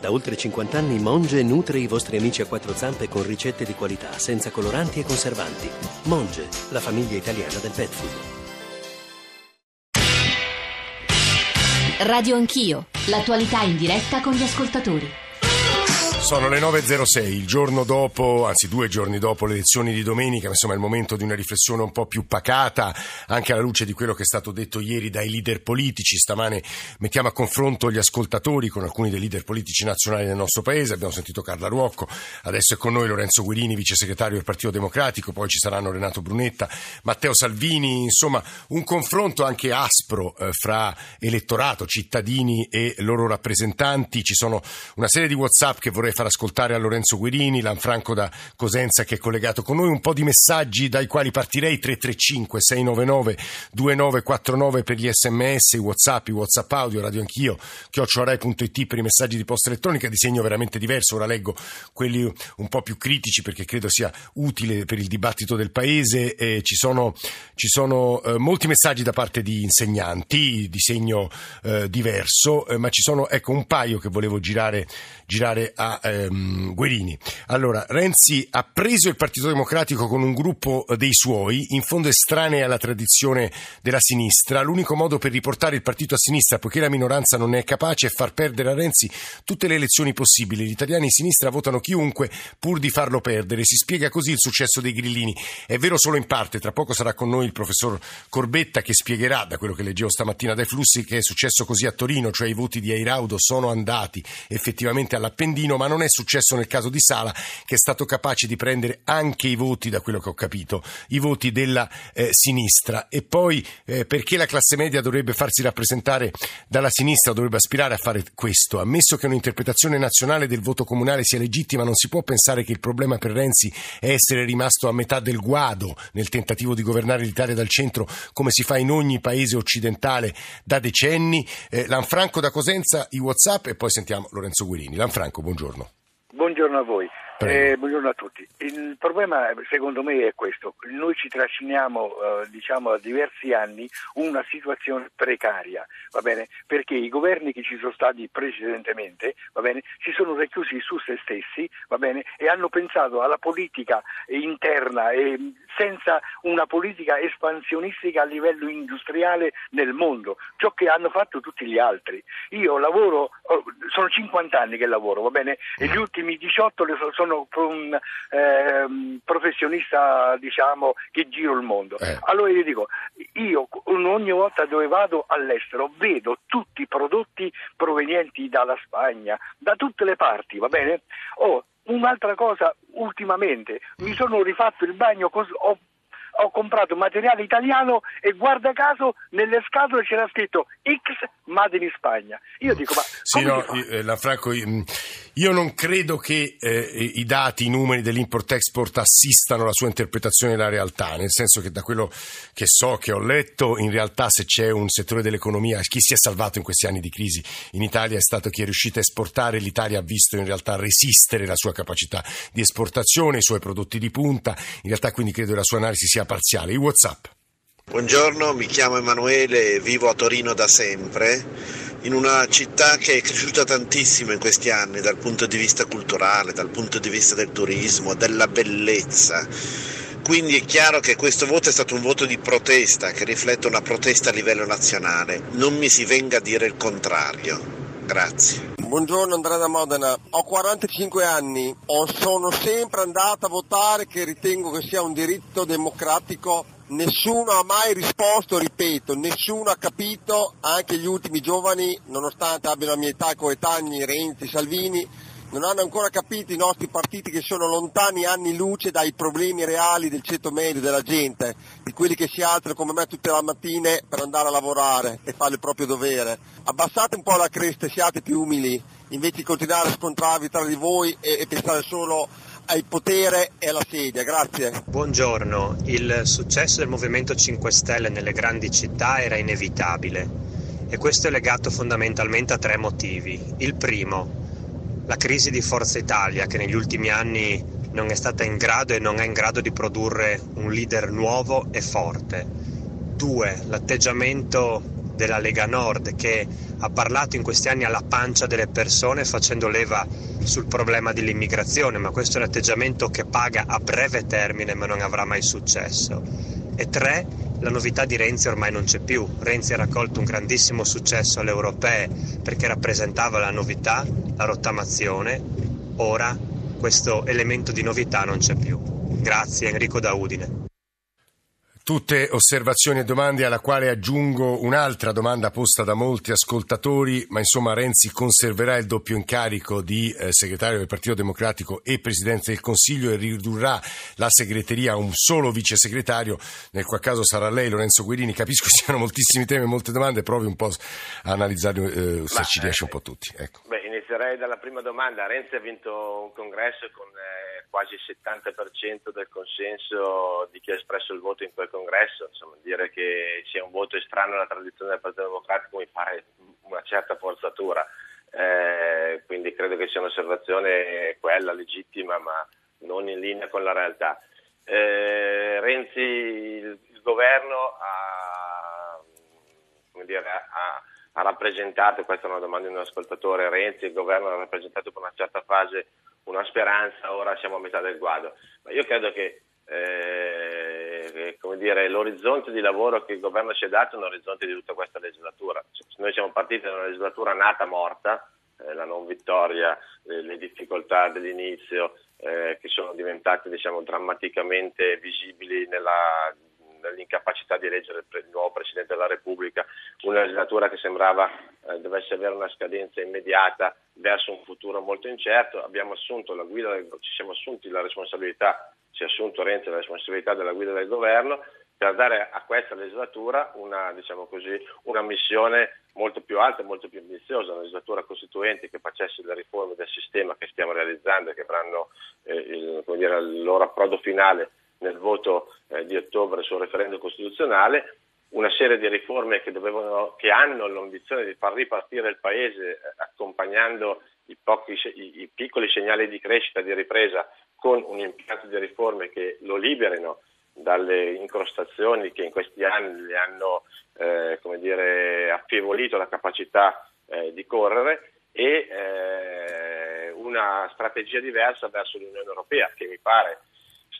Da oltre 50 anni Monge nutre i vostri amici a quattro zampe con ricette di qualità, senza coloranti e conservanti. Monge, la famiglia italiana del pet food. Radio Anch'io, l'attualità in diretta con gli ascoltatori. Sono le 9.06, il giorno dopo, anzi due giorni dopo le elezioni di domenica, insomma è il momento di una riflessione un po' più pacata, anche alla luce di quello che è stato detto ieri dai leader politici. Stamane mettiamo a confronto gli ascoltatori con alcuni dei leader politici nazionali del nostro paese, abbiamo sentito Carla Ruocco, adesso è con noi Lorenzo Guirini, vice segretario del Partito Democratico, poi ci saranno Renato Brunetta, Matteo Salvini, insomma un confronto anche aspro eh, fra elettorato, cittadini e loro rappresentanti. Ci sono una serie di Whatsapp che vorrei far ascoltare a Lorenzo Guerini, Lanfranco da Cosenza che è collegato con noi, un po' di messaggi dai quali partirei. 335 699 2949 per gli sms, i whatsapp, i whatsapp audio, radio anch'io, chiocciorai.it per i messaggi di posta elettronica, di segno veramente diverso, ora leggo quelli un po' più critici perché credo sia utile per il dibattito del paese, eh, ci sono, ci sono eh, molti messaggi da parte di insegnanti di segno eh, diverso, eh, ma ci sono ecco un paio che volevo girare, girare a ehm, Guerini. Allora, Renzi ha preso il Partito Democratico con un gruppo dei suoi, in fondo estranei alla tradizione della sinistra. L'unico modo per riportare il partito a sinistra, poiché la minoranza non è capace, è far perdere a Renzi tutte le elezioni possibili. Gli italiani in sinistra votano chiunque pur di farlo perdere. Si spiega così il successo dei grillini. È vero solo in parte, tra poco sarà con noi il professor Corbetta che spiegherà, da quello che leggevo stamattina dai flussi, che è successo così a Torino, cioè i voti di Airaudo sono andati effettivamente all'Appendino, ma non è successo nel caso di Sala, che è stato capace di prendere anche i voti, da quello che ho capito, i voti della eh, sinistra. E poi eh, perché la classe media dovrebbe farsi rappresentare dalla sinistra, dovrebbe aspirare a fare questo? Ammesso che un'interpretazione nazionale del voto comunale sia legittima, non si può pensare che il problema per Renzi è essere rimasto a metà del guado nel tentativo di governare l'Italia dal centro, come si fa in ogni paese occidentale da decenni. Eh, Lanfranco da Cosenza, i WhatsApp e poi sentiamo Lorenzo Guerini. Lanfranco, buongiorno. Buongiorno a voi. Eh, buongiorno a tutti. Il problema secondo me è questo. Noi ci trasciniamo eh, diciamo, da diversi anni una situazione precaria, va bene? Perché i governi che ci sono stati precedentemente va bene? si sono reclusi su se stessi va bene? e hanno pensato alla politica interna e senza una politica espansionistica a livello industriale nel mondo, ciò che hanno fatto tutti gli altri. Io lavoro, oh, sono 50 anni che lavoro, va bene? E gli ultimi 18 sono sono un eh, professionista diciamo, che giro il mondo. Eh. Allora io dico, io ogni volta dove vado all'estero vedo tutti i prodotti provenienti dalla Spagna, da tutte le parti, va bene? Oh, un'altra cosa, ultimamente. Mi sono rifatto il bagno, ho ho comprato materiale italiano e guarda caso nelle scatole c'era scritto X Made in Spagna. Io dico, ma sì, no, eh, Lanfranco, mm, io non credo che eh, i dati, i numeri dell'import-export assistano la sua interpretazione della realtà, nel senso che da quello che so, che ho letto, in realtà se c'è un settore dell'economia, chi si è salvato in questi anni di crisi in Italia è stato chi è riuscito a esportare, l'Italia ha visto in realtà resistere la sua capacità di esportazione, i suoi prodotti di punta, in realtà quindi credo che la sua analisi sia parziale. WhatsApp. Buongiorno, mi chiamo Emanuele vivo a Torino da sempre, in una città che è cresciuta tantissimo in questi anni dal punto di vista culturale, dal punto di vista del turismo, della bellezza. Quindi è chiaro che questo voto è stato un voto di protesta, che riflette una protesta a livello nazionale. Non mi si venga a dire il contrario. Grazie. Buongiorno Andrea da Modena, ho 45 anni, sono sempre andato a votare che ritengo che sia un diritto democratico. Nessuno ha mai risposto, ripeto, nessuno ha capito, anche gli ultimi giovani, nonostante abbiano la mia età coetanei, Renzi, Salvini, non hanno ancora capito i nostri partiti che sono lontani anni luce dai problemi reali del ceto medio della gente, di quelli che si alzano come me tutte le mattine per andare a lavorare e fare il proprio dovere. Abbassate un po' la cresta e siate più umili, invece di continuare a scontrarvi tra di voi e, e pensare solo al potere e alla sedia. Grazie. Buongiorno, il successo del Movimento 5 Stelle nelle grandi città era inevitabile e questo è legato fondamentalmente a tre motivi. Il primo, la crisi di Forza Italia che negli ultimi anni non è stata in grado e non è in grado di produrre un leader nuovo e forte. Due, l'atteggiamento della Lega Nord che ha parlato in questi anni alla pancia delle persone facendo leva sul problema dell'immigrazione, ma questo è un atteggiamento che paga a breve termine ma non avrà mai successo. E tre, la novità di Renzi ormai non c'è più. Renzi ha raccolto un grandissimo successo alle europee perché rappresentava la novità, la rottamazione. Ora questo elemento di novità non c'è più. Grazie Enrico da Udine. Tutte osservazioni e domande alla quale aggiungo un'altra domanda posta da molti ascoltatori, ma insomma Renzi conserverà il doppio incarico di eh, segretario del Partito Democratico e Presidente del Consiglio e ridurrà la segreteria a un solo vice segretario, nel qual caso sarà lei Lorenzo Guerini. Capisco che siano moltissimi temi e molte domande, provi un po' a analizzarli eh, se ma, ci riesce un po' tutti. Ecco. Beh, inizierei dalla prima domanda. Renzi ha vinto un congresso con... Eh quasi il 70% del consenso di chi ha espresso il voto in quel congresso, insomma, dire che sia un voto estraneo alla tradizione del Partito Democratico mi pare una certa forzatura, eh, quindi credo che sia un'osservazione quella legittima ma non in linea con la realtà. Eh, Renzi, il, il, governo ha, dire, ha, ha rappresentato, questa è una domanda di un ascoltatore, Renzi, il governo ha rappresentato per una certa fase una speranza, ora siamo a metà del guado. Ma io credo che eh, dire, l'orizzonte di lavoro che il governo ci ha dato è un orizzonte di tutta questa legislatura. Noi siamo partiti da una legislatura nata morta, eh, la non vittoria, le, le difficoltà dell'inizio eh, che sono diventate diciamo, drammaticamente visibili nella nell'incapacità di eleggere il nuovo Presidente della Repubblica, una legislatura che sembrava eh, dovesse avere una scadenza immediata verso un futuro molto incerto, abbiamo assunto la guida, ci siamo assunti la responsabilità, si è assunto Renzi la responsabilità della guida del governo per dare a questa legislatura una, diciamo così, una missione molto più alta e molto più ambiziosa, una legislatura costituente che facesse le riforme del sistema che stiamo realizzando e che avranno eh, il, dire, il loro approdo finale nel voto eh, di ottobre sul referendum costituzionale, una serie di riforme che, dovevano, che hanno l'ambizione di far ripartire il Paese eh, accompagnando i, pochi, i, i, piccoli segnali di crescita, di ripresa, con un impianto di riforme che lo liberino dalle incrostazioni che in questi anni le hanno eh, dire, affievolito la capacità eh, di correre e eh, una strategia diversa verso l'Unione Europea che mi pare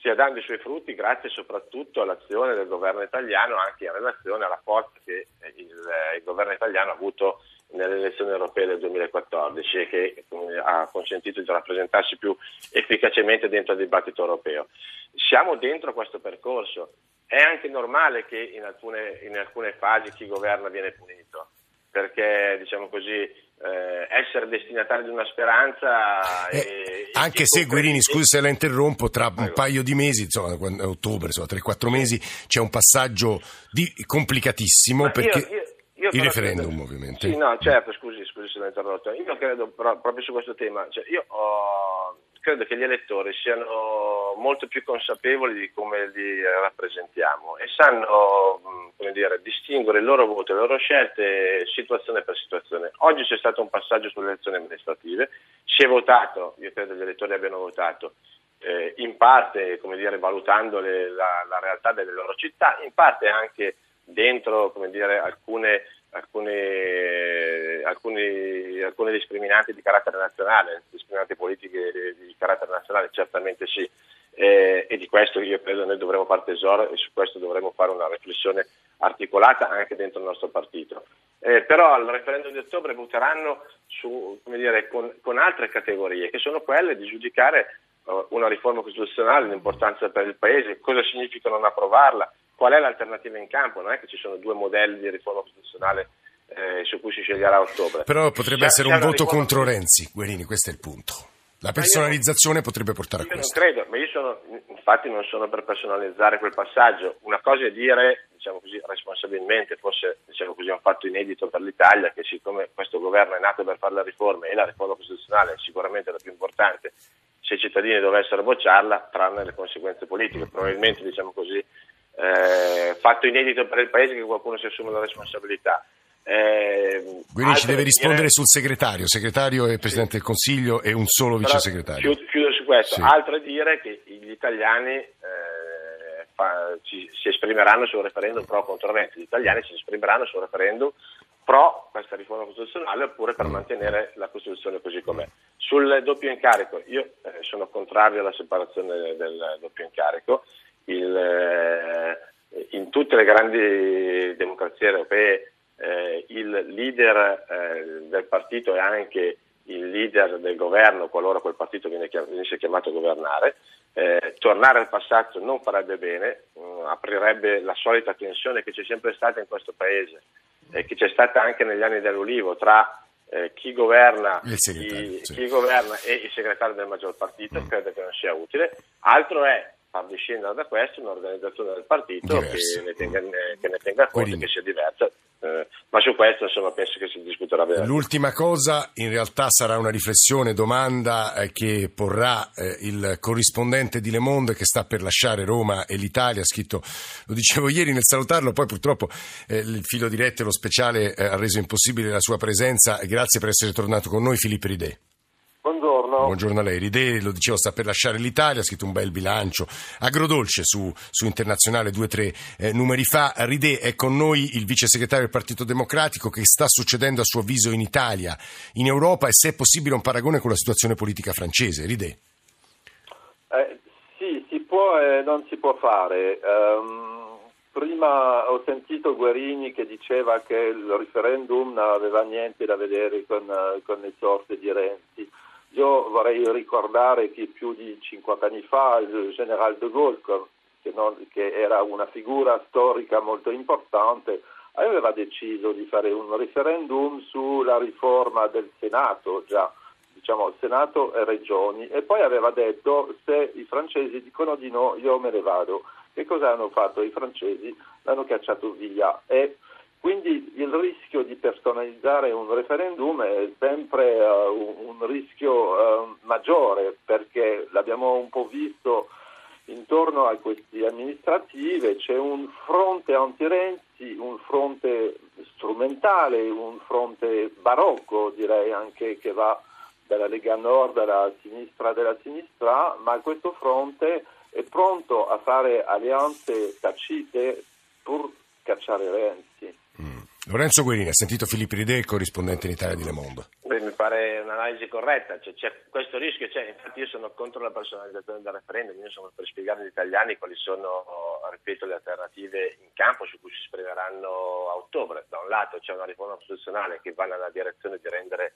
stia dando i suoi frutti grazie soprattutto all'azione del governo italiano anche in relazione alla forza che il, eh, il governo italiano ha avuto nelle elezioni europee del 2014 e che ha consentito di rappresentarsi più efficacemente dentro il dibattito europeo. Siamo dentro questo percorso. È anche normale che in alcune, in alcune fasi chi governa viene punito, perché diciamo così eh, essere destinatari di una speranza. Eh, e, anche se Guerini, scusi se la interrompo, tra un paio di mesi, insomma, ottobre, insomma, 3-4 mesi, c'è un passaggio di, complicatissimo Ma perché... Io, io, io il referendum credo, ovviamente. Sì, no, certo, scusi, scusi se l'ho interrotto. Io credo però, proprio su questo tema, cioè, io ho credo che gli elettori siano molto più consapevoli di come li rappresentiamo e sanno dire, distinguere il loro voto e le loro scelte situazione per situazione. Oggi c'è stato un passaggio sulle elezioni amministrative, si è votato, io credo gli elettori abbiano votato, eh, in parte dire, valutando le, la, la, realtà delle loro città, in parte anche dentro dire, alcune, alcune, alcuni, alcune discriminanti di carattere nazionale, discriminanti politiche di carattere nazionale, certamente sì. Eh, e di questo io credo noi dovremo fare tesoro e su questo dovremo fare una riflessione articolata anche dentro il nostro partito. Eh, però al referendum di ottobre voteranno su, dire, con, con, altre categorie che sono quelle di giudicare uh, una riforma costituzionale, l'importanza per il Paese, cosa significa non approvarla, qual è l'alternativa in campo, non è che ci sono due modelli di riforma costituzionale eh, su cui si sceglierà a ottobre. Però potrebbe essere un voto contro Renzi, Guerini, questo è il punto. La personalizzazione potrebbe portare a questo. Non credo, ma io sono, infatti non sono per personalizzare quel passaggio. Una cosa è dire, diciamo così, responsabilmente, forse diciamo così, un fatto inedito per l'Italia, che siccome questo governo è nato per fare le riforme e la riforma costituzionale è sicuramente la più importante, se i cittadini dovessero bocciarla, tranne le conseguenze politiche. Probabilmente, diciamo così, eh, fatto inedito per il Paese che qualcuno si assume la responsabilità. Eh, Quindi ci deve rispondere dire... sul segretario, segretario e Presidente sì. del Consiglio e un solo vice segretario. Chiudo, chiudo su questo. Sì. Altro è dire che gli italiani eh, fa, ci, si esprimeranno sul referendum pro contro Renzi, gli italiani si esprimeranno sul referendum pro questa riforma costituzionale oppure per mantenere la Costituzione così com'è. Sul doppio incarico, io eh, sono contrario alla separazione del doppio incarico. Il, eh, in tutte le grandi democrazie europee eh, il leader eh, del partito è anche il leader del governo qualora quel partito venisse chiamato a governare. Eh, tornare al passato non farebbe bene, mh, mm, aprirebbe la solita tensione che c'è sempre stata in questo paese e che c'è stata anche negli anni dell'Ulivo tra eh, chi, governa, i, sì. chi, governa, e il segretario del maggior partito, mm. credo che non sia utile. Altro è far discendere da questo un'organizzazione del partito che ne, tenga, che ne tenga conto e che sia diversa. Eh, ma su questo insomma, penso che si discuterà bene. L'ultima cosa in realtà sarà una riflessione, domanda eh, che porrà eh, il corrispondente di Le Monde che sta per lasciare Roma e l'Italia, scritto, lo dicevo ieri nel salutarlo, poi purtroppo eh, il filo diretto e lo speciale eh, ha reso impossibile la sua presenza. Grazie per essere tornato con noi Filippo Ridè. Buongiorno a lei. Ride, lo dicevo, sta per lasciare l'Italia, ha scritto un bel bilancio agrodolce su, su Internazionale due o tre eh, numeri fa. Ride è con noi il vice segretario del Partito Democratico che sta succedendo a suo avviso in Italia, in Europa e se è possibile un paragone con la situazione politica francese. Ride. Eh, sì, si può e non si può fare. Um, prima ho sentito Guerini che diceva che il referendum non aveva niente da vedere con, con le sorte di Renzi. Io vorrei ricordare che più di 50 anni fa il generale de Gaulle, che, non, che era una figura storica molto importante, aveva deciso di fare un referendum sulla riforma del Senato, già diciamo Senato e regioni, e poi aveva detto se i francesi dicono di no io me ne vado. Che cosa hanno fatto i francesi? L'hanno cacciato via e quindi il rischio di personalizzare un referendum è sempre uh, un, rischio uh, maggiore perché l'abbiamo un po' visto intorno a queste amministrative, c'è un fronte anti-Renzi, un fronte strumentale, un fronte barocco direi anche che va dalla Lega Nord alla sinistra della sinistra, ma questo fronte è pronto a fare alleanze tacite pur cacciare Renzi. Lorenzo Guerini, ha sentito Filippo Ridè, corrispondente in Italia di Le Monde. Beh, mi pare un'analisi corretta, cioè, c'è questo rischio c'è, infatti io sono contro la personalizzazione del referendum, io sono per spiegare agli italiani quali sono, ripeto, le alternative in campo su cui si esprimeranno a ottobre. Da un lato c'è una riforma costituzionale che va nella direzione di rendere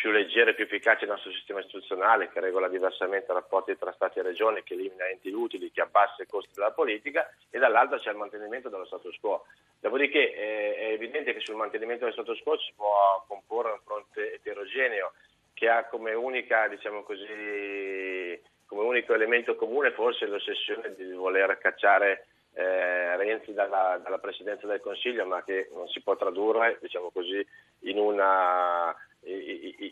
più leggero e più efficace il nostro sistema istituzionale, che regola diversamente i rapporti tra Stati e Regioni, che elimina enti inutili, che abbassa i costi della politica, e dall'altro c'è il mantenimento dello status quo. Dopodiché eh, è evidente che sul mantenimento dello status quo si può comporre un fronte eterogeneo che ha come unica, diciamo così, come unico elemento comune forse l'ossessione di voler cacciare eh, Renzi dalla, dalla, Presidenza del Consiglio, ma che non si può tradurre, diciamo così, in una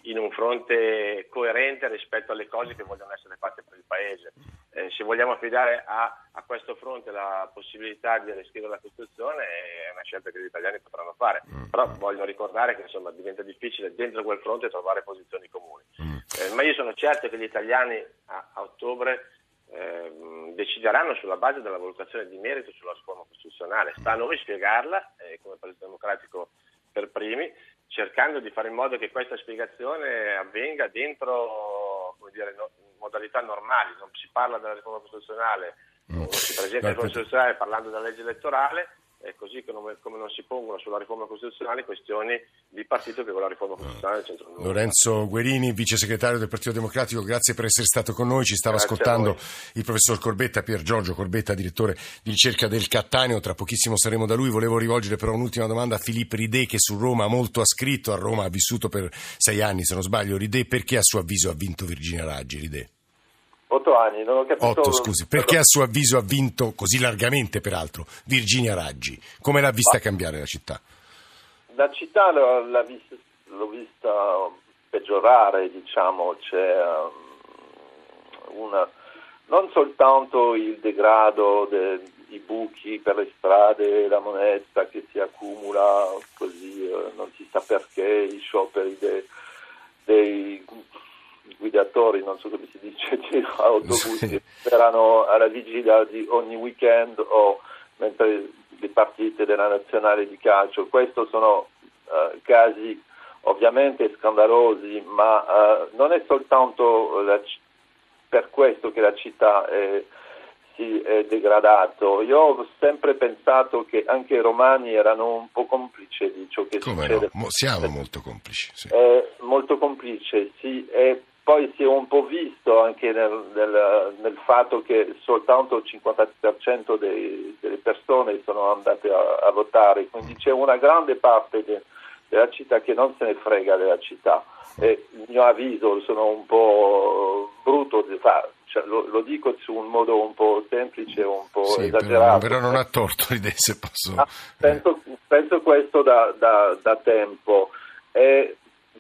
in un fronte coerente rispetto alle cose che vogliono essere fatte per il Paese. Eh, se vogliamo affidare a, a, questo fronte la possibilità di riscrivere la Costituzione è una scelta che gli italiani potranno fare, mm. però voglio ricordare che insomma, diventa difficile dentro quel fronte trovare posizioni comuni. Mm. Eh, ma io sono certo che gli italiani a, a ottobre eh, decideranno sulla base della valutazione di merito sulla riforma costituzionale. Sta a noi spiegarla, eh, come Partito Democratico per primi, cercando di fare in modo che questa spiegazione avvenga dentro dire, no, modalità normali, non si parla della riforma costituzionale, mm. non si presenta la riforma costituzionale parlando della legge elettorale, è così come, come, non si pongono sulla riforma costituzionale questioni di partito che con la riforma costituzionale del centro Lorenzo Guerini, vice segretario del Partito Democratico, grazie per essere stato con noi. Ci stava grazie ascoltando il professor Corbetta, Pier Giorgio Corbetta, direttore di ricerca del Cattaneo. Tra pochissimo saremo da lui. Volevo rivolgere però un'ultima domanda a Filippo Ridè, che su Roma molto ha scritto. A Roma ha vissuto per sei anni, se non sbaglio. Ridè, perché a suo avviso ha vinto Virginia Raggi? Ridè. Otto anni, non ho capito. Otto, scusi. Perché a suo avviso ha vinto così largamente, peraltro, Virginia Raggi? Come l'ha vista Ma, cambiare la città? La città l'ho, vista, l'ho vista, peggiorare, diciamo, c'è um, una, non soltanto il degrado dei buchi per le strade, la moneta che si accumula così, eh, non si sa perché, i scioperi dei, dei guidatori, non so come si dice, di autobus che erano alla vigilia di ogni weekend o mentre le partite della nazionale di calcio. Questo sono uh, casi ovviamente scandalosi, ma uh, non è soltanto la, per questo che la città è, si è degradato. Io ho sempre pensato che anche i romani erano un po' complici di ciò che Come succede. no? Siamo molto complici. Sì. È molto complice, sì, e poi si è un po' visto anche nel, nel, nel fatto che soltanto il 50% dei, delle persone sono andate a, a, votare, quindi c'è una grande parte de, della città che non se ne frega della città. E il mio avviso sono un po' brutto di fare. Cioè, lo, lo, dico su un modo un po' semplice, un po' sì, esagerato. Però, però non ha torto l'idea se posso. Ah, penso, penso, questo da, da, da tempo. E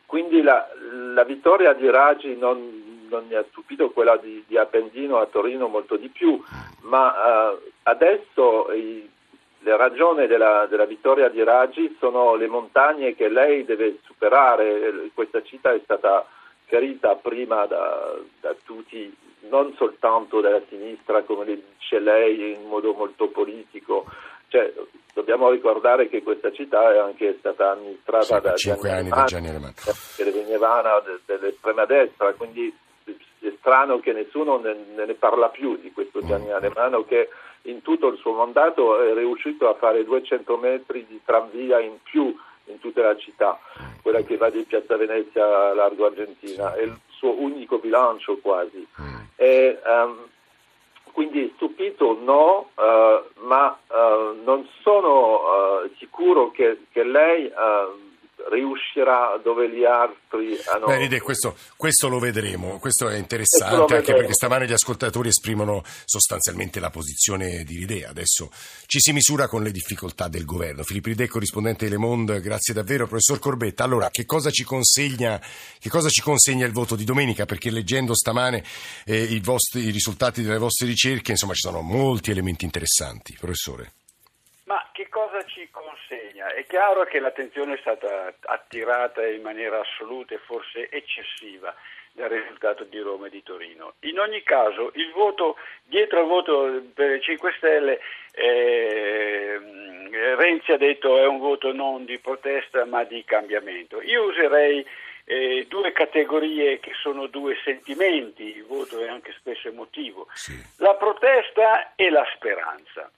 quindi la, la, vittoria di Raggi non, non, mi ha stupito, quella di, di, Appendino a Torino molto di più, ma uh, adesso i, le ragioni della, della, vittoria di Raggi sono le montagne che lei deve superare. Questa città è stata ferita prima da, da tutti, non soltanto dalla sinistra, come le dice lei, in modo molto politico. Cioè, dobbiamo ricordare che questa città è anche stata amministrata sì, da cinque Gianni anni da Gianni Alemano, che venivano dell'estrema destra, quindi è strano che nessuno ne, ne parla più di questo Gianni Alemano che in tutto il suo mandato è riuscito a fare 200 metri di tranvia in più in tutta la città, quella che va di Piazza Venezia a Largo Argentina, è il suo unico bilancio quasi. E, um, quindi stupito no, uh, ma uh, non sono uh, sicuro che, che lei riuscirà dove gli altri hanno... Beh, Ride, questo, questo, lo vedremo, questo è interessante questo anche perché stamane gli ascoltatori esprimono sostanzialmente la posizione di Ride, adesso ci si misura con le difficoltà del governo. Filippo Ride, corrispondente di Le Monde, grazie davvero. Professor Corbetta, allora che cosa ci consegna, cosa ci consegna il voto di domenica? Perché leggendo stamane eh, i, vostri, i risultati delle vostre ricerche, insomma ci sono molti elementi interessanti. Professore. Che cosa ci consegna? È chiaro che l'attenzione è stata attirata in maniera assoluta e forse eccessiva dal risultato di Roma e di Torino. In ogni caso, il voto, dietro al voto per i 5 Stelle, eh, Renzi ha detto è un voto non di protesta ma di cambiamento. Io userei eh, due categorie che sono due sentimenti, il voto è anche spesso emotivo, sì. la protesta e la speranza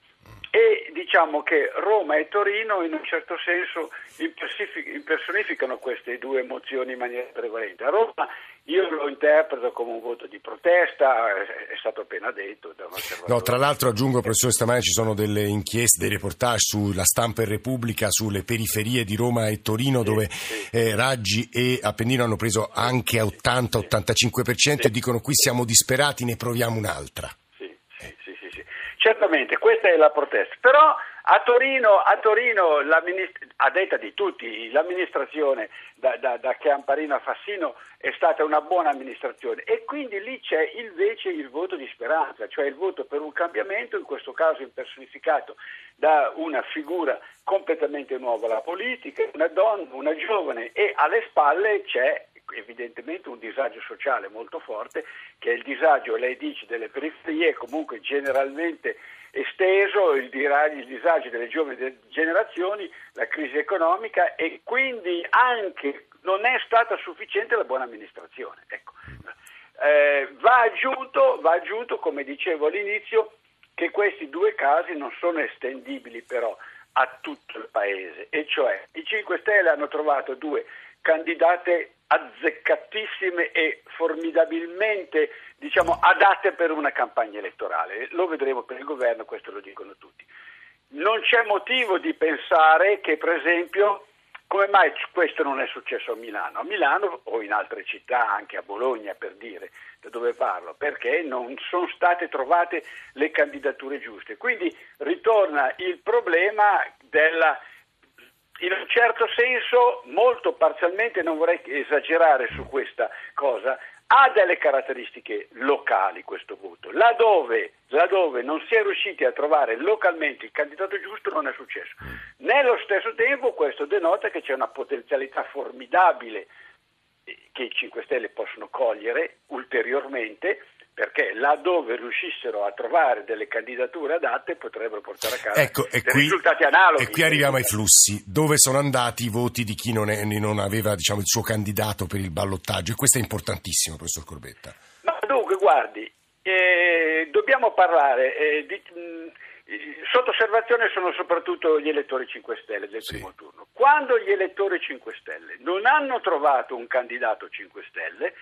e diciamo che Roma e Torino in un certo senso impersonificano queste due emozioni in maniera prevalente. A Roma io lo interpreto come un voto di protesta, è stato appena detto. No, tra l'altro aggiungo, professore, stamane ci sono delle inchieste, dei reportage sulla stampa e Repubblica, sulle periferie di Roma e Torino, sì, dove sì. Eh, Raggi e Appennino hanno preso anche 80-85% sì. e dicono qui siamo disperati, ne proviamo un'altra. Certamente, questa è la protesta. Però a Torino, a, Torino a detta di tutti, l'amministrazione da, da, da Chiamparino a Fassino è stata una buona amministrazione e quindi lì c'è invece il voto di speranza, cioè il voto per un cambiamento, in questo caso impersonificato da una figura completamente nuova alla politica, una donna, una giovane e alle spalle c'è evidentemente un disagio sociale molto forte, che è il disagio, lei dice, delle periferie, comunque generalmente esteso, il, disagio delle giovani generazioni, la crisi economica e quindi anche non è stata sufficiente la buona amministrazione. Ecco. Eh, va, aggiunto, va aggiunto, come dicevo all'inizio, che questi due casi non sono estendibili però a tutto il paese, e cioè i 5 Stelle hanno trovato due candidate azzeccatissime e formidabilmente diciamo, adatte per una campagna elettorale. Lo vedremo per il governo, questo lo dicono tutti. Non c'è motivo di pensare che, per esempio, come mai questo non è successo a Milano? A Milano o in altre città, anche a Bologna per dire da dove parlo, perché non sono state trovate le candidature giuste. Quindi ritorna il problema della in un certo senso, molto parzialmente, non vorrei esagerare su questa cosa, ha delle caratteristiche locali questo voto. Laddove, laddove, non si è riusciti a trovare localmente il candidato giusto non è successo. Nello stesso tempo questo denota che c'è una potenzialità formidabile eh, che i 5 Stelle possono cogliere ulteriormente perché laddove riuscissero a trovare delle candidature adatte potrebbero portare a casa ecco, dei qui, risultati analoghi. E qui arriviamo ai flussi, dove sono andati i voti di chi non, è, non aveva diciamo, il suo candidato per il ballottaggio e questo è importantissimo, professor Corbetta. Ma dunque, guardi, eh, dobbiamo parlare eh, di... Mh, Sotto osservazione sono soprattutto gli elettori 5 Stelle del sì. primo turno. Quando gli elettori 5 Stelle non hanno trovato un candidato 5 Stelle,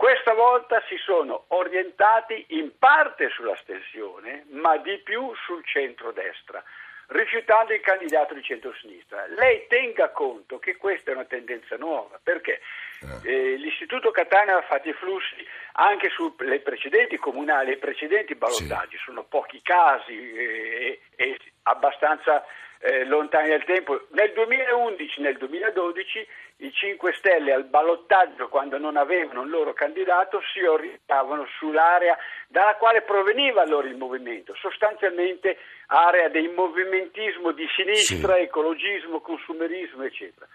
questa volta si sono orientati in parte sull'astensione, ma di più sul centro-destra, rifiutando il candidato di centro-sinistra. Lei tenga conto che questa è una tendenza nuova, perché eh. eh, l'Istituto Catania ha fatto i flussi anche sulle precedenti comunali e precedenti ballottaggi, sì. sono pochi casi eh, e abbastanza eh, lontani nel tempo. Nel 2011, nel 2012 i 5 Stelle al ballottaggio, quando non avevano il loro candidato, si orientavano sull'area dalla quale proveniva allora il movimento, sostanzialmente area del movimentismo di sinistra, sì. ecologismo, consumerismo, eccetera.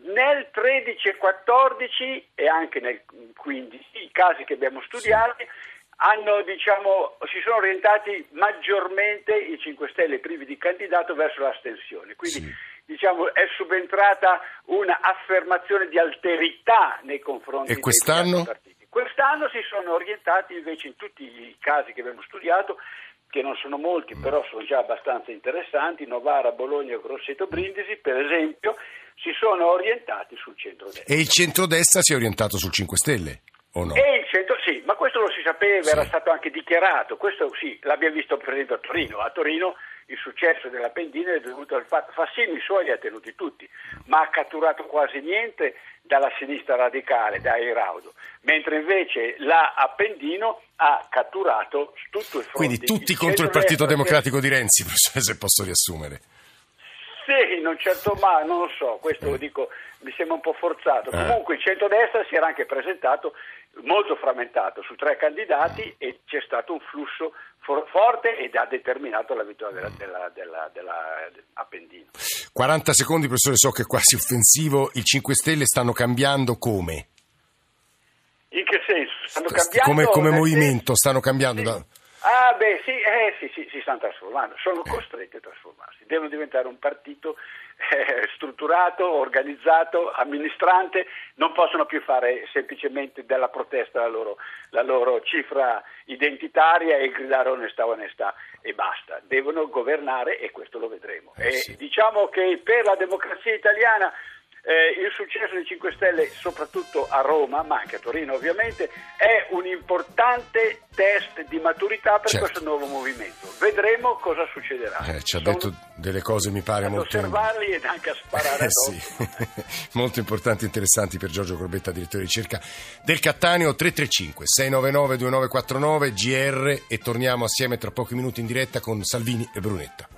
Nel 13 e 14 e anche nel 15, i casi che abbiamo studiato, hanno, diciamo, si sono orientati maggiormente i 5 Stelle privi di candidato verso l'astensione. Quindi sì. Diciamo, è subentrata un'affermazione di alterità nei confronti e quest'anno? dei partiti. Quest'anno si sono orientati invece in tutti i casi che abbiamo studiato che non sono molti, mm. però sono già abbastanza interessanti, Novara, Bologna, Grosseto, Brindisi, per esempio, si sono orientati sul centro-destra. E il centro-destra si è orientato sul 5 Stelle? O no? E il centro, sì, ma questo lo si sapeva, sì. era stato anche dichiarato, questo sì, l'abbiamo visto per esempio a Torino. A Torino il successo dell'Appendino è dovuto al fatto, Fassino i suoi li ha tenuti tutti, ma ha catturato quasi niente dalla sinistra radicale, da Eiraudo, mentre invece l'Appendino ha catturato tutto il fronte. Quindi tutti contro il Partito Democratico di Renzi, se posso riassumere. Sì, in un certo modo, non lo so, questo lo dico, mi sembra un po' forzato. Eh. Comunque il centrodestra si era anche presentato molto frammentato su tre candidati e c'è stato un flusso for- forte ed ha determinato la vittoria della, della, della, della, Appendino. 40 secondi, professore, so che è quasi offensivo. I 5 Stelle stanno cambiando come? In che senso? Stanno cambiando? Come, come movimento, stanno cambiando? Sì. Da... Ah, beh, sì, eh, sì, sì, si stanno trasformando, sono costretti a trasformarsi, devono diventare un partito eh, strutturato, organizzato, amministrante, non possono più fare semplicemente della protesta la loro, la loro cifra identitaria e gridare onestà, onestà e basta, devono governare e questo lo vedremo. Eh, sì. diciamo che per la democrazia italiana eh, il successo dei 5 Stelle, soprattutto a Roma, ma anche a Torino ovviamente, è un importante test di maturità per certo. questo nuovo movimento. Vedremo cosa succederà. Eh, ci ha Sono detto delle cose, mi pare, molto... osservarli ed anche a sparare eh, sì. molto importanti e interessanti per Giorgio Corbetta, direttore di ricerca del Cattaneo 335 699 2949 GR e torniamo assieme tra pochi minuti in diretta con Salvini e Brunetta.